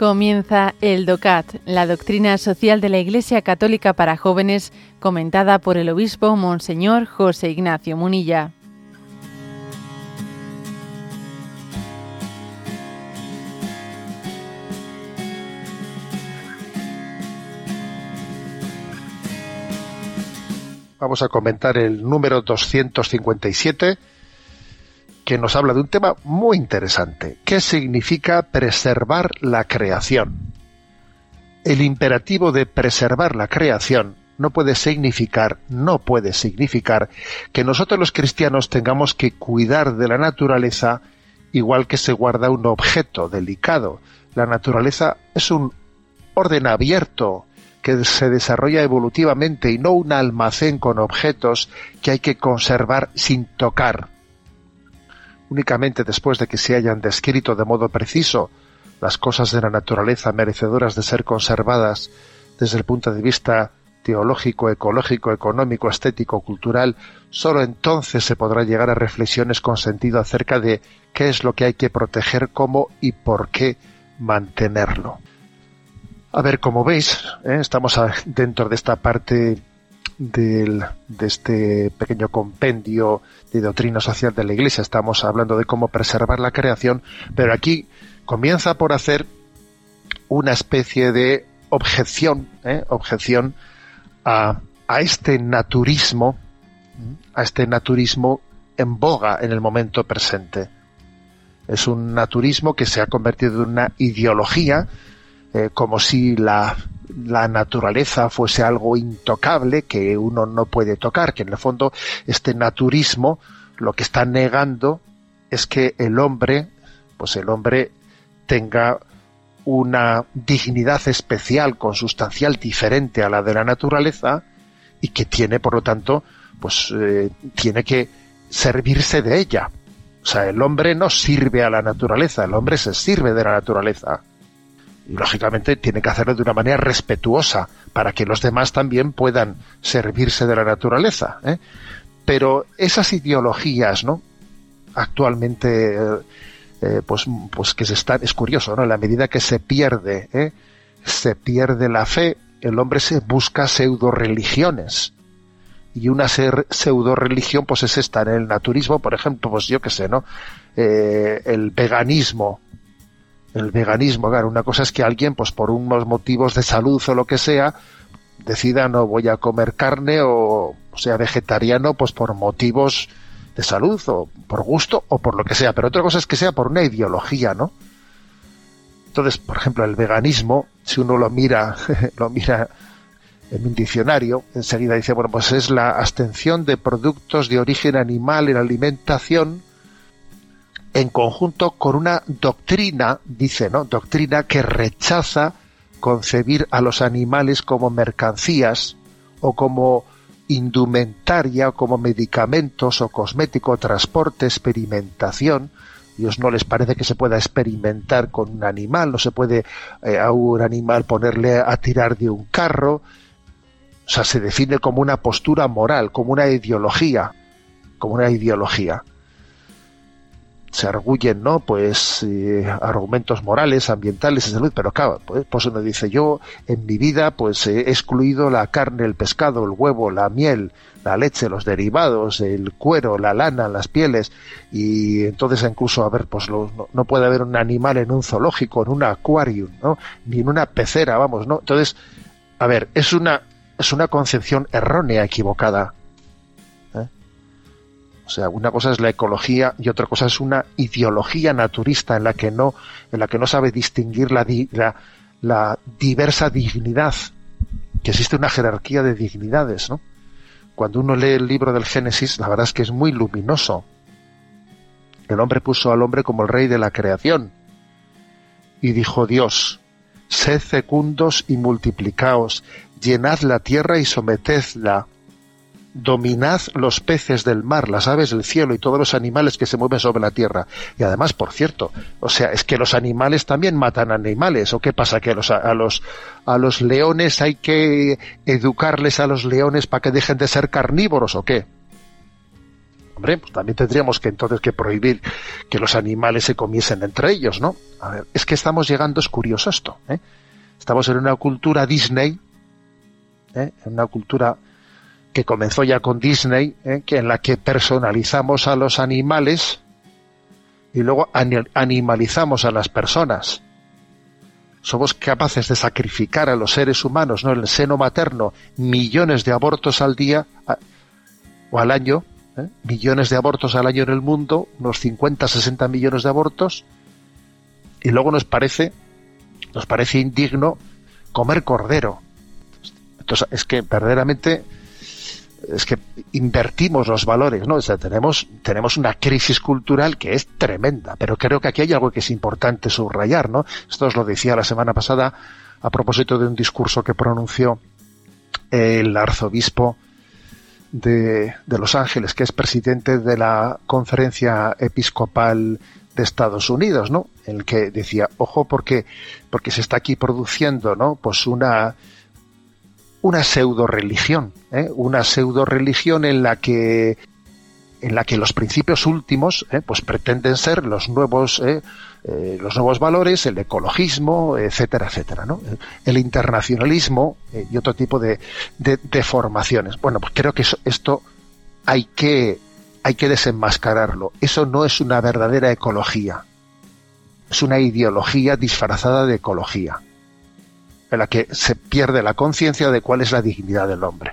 Comienza el DOCAT, la doctrina social de la Iglesia Católica para jóvenes, comentada por el obispo Monseñor José Ignacio Munilla. Vamos a comentar el número 257 que nos habla de un tema muy interesante. ¿Qué significa preservar la creación? El imperativo de preservar la creación no puede significar, no puede significar que nosotros los cristianos tengamos que cuidar de la naturaleza igual que se guarda un objeto delicado. La naturaleza es un orden abierto que se desarrolla evolutivamente y no un almacén con objetos que hay que conservar sin tocar únicamente después de que se hayan descrito de modo preciso las cosas de la naturaleza merecedoras de ser conservadas desde el punto de vista teológico, ecológico, económico, estético, cultural, sólo entonces se podrá llegar a reflexiones con sentido acerca de qué es lo que hay que proteger, cómo y por qué mantenerlo. A ver, como veis, ¿eh? estamos dentro de esta parte de este pequeño compendio de doctrina social de la Iglesia. Estamos hablando de cómo preservar la creación, pero aquí comienza por hacer una especie de objeción, ¿eh? objeción a, a este naturismo, a este naturismo en boga en el momento presente. Es un naturismo que se ha convertido en una ideología, eh, como si la la naturaleza fuese algo intocable que uno no puede tocar, que en el fondo este naturismo lo que está negando es que el hombre, pues el hombre tenga una dignidad especial, consustancial, diferente a la de la naturaleza y que tiene, por lo tanto, pues eh, tiene que servirse de ella. O sea, el hombre no sirve a la naturaleza, el hombre se sirve de la naturaleza. Y lógicamente tiene que hacerlo de una manera respetuosa para que los demás también puedan servirse de la naturaleza. ¿eh? Pero esas ideologías, ¿no? Actualmente, eh, eh, pues, pues que se están, es curioso, ¿no? En la medida que se pierde, se pierde la fe, el hombre se busca pseudo religiones. Y una pseudo religión, pues es esta, en el naturismo, por ejemplo, pues yo qué sé, ¿no? el veganismo, el veganismo, claro, una cosa es que alguien, pues por unos motivos de salud o lo que sea, decida no voy a comer carne o sea vegetariano, pues por motivos de salud o por gusto o por lo que sea. Pero otra cosa es que sea por una ideología, ¿no? Entonces, por ejemplo, el veganismo, si uno lo mira, lo mira en un diccionario, enseguida dice, bueno, pues es la abstención de productos de origen animal en alimentación en conjunto con una doctrina, dice, ¿no? Doctrina que rechaza concebir a los animales como mercancías o como indumentaria o como medicamentos o cosmético, transporte, experimentación. Dios no les parece que se pueda experimentar con un animal, no se puede eh, a un animal ponerle a tirar de un carro. O sea, se define como una postura moral, como una ideología, como una ideología se arguyen, ¿no? Pues eh, argumentos morales, ambientales y salud, pero claro, pues, pues, uno dice, yo en mi vida pues he excluido la carne, el pescado, el huevo, la miel, la leche, los derivados, el cuero, la lana, las pieles, y entonces incluso, a ver, pues no, no, puede haber un animal en un zoológico, en un acuario, ¿no? Ni en una pecera, vamos, ¿no? Entonces, a ver, es una, es una concepción errónea, equivocada o sea, una cosa es la ecología y otra cosa es una ideología naturista en la que no, en la que no sabe distinguir la, la, diversa dignidad, que existe una jerarquía de dignidades, ¿no? Cuando uno lee el libro del Génesis, la verdad es que es muy luminoso. El hombre puso al hombre como el rey de la creación. Y dijo Dios, sed fecundos y multiplicaos, llenad la tierra y sometedla, dominad los peces del mar, las aves del cielo y todos los animales que se mueven sobre la tierra. Y además, por cierto, o sea, es que los animales también matan animales. ¿O qué pasa? ¿Que a los, a los, a los leones hay que educarles a los leones para que dejen de ser carnívoros o qué? Hombre, pues también tendríamos que entonces que prohibir que los animales se comiesen entre ellos, ¿no? A ver, es que estamos llegando, es curioso esto, ¿eh? Estamos en una cultura Disney, ¿eh? en una cultura que comenzó ya con Disney, ¿eh? que en la que personalizamos a los animales y luego animalizamos a las personas. Somos capaces de sacrificar a los seres humanos, ¿no? En el seno materno, millones de abortos al día o al año, ¿eh? millones de abortos al año en el mundo, unos 50, 60 millones de abortos, y luego nos parece, nos parece indigno comer cordero. Entonces, es que verdaderamente es que invertimos los valores, ¿no? O sea, tenemos, tenemos una crisis cultural que es tremenda, pero creo que aquí hay algo que es importante subrayar, ¿no? Esto os lo decía la semana pasada a propósito de un discurso que pronunció el arzobispo de, de Los Ángeles, que es presidente de la conferencia episcopal de Estados Unidos, ¿no? El que decía, ojo, porque, porque se está aquí produciendo, ¿no? Pues una, una pseudo religión, ¿eh? una pseudo religión en la que en la que los principios últimos ¿eh? pues pretenden ser los nuevos ¿eh? eh los nuevos valores el ecologismo etcétera etcétera ¿no? el internacionalismo eh, y otro tipo de, de, formaciones bueno pues creo que eso, esto hay que hay que desenmascararlo eso no es una verdadera ecología es una ideología disfrazada de ecología en la que se pierde la conciencia de cuál es la dignidad del hombre.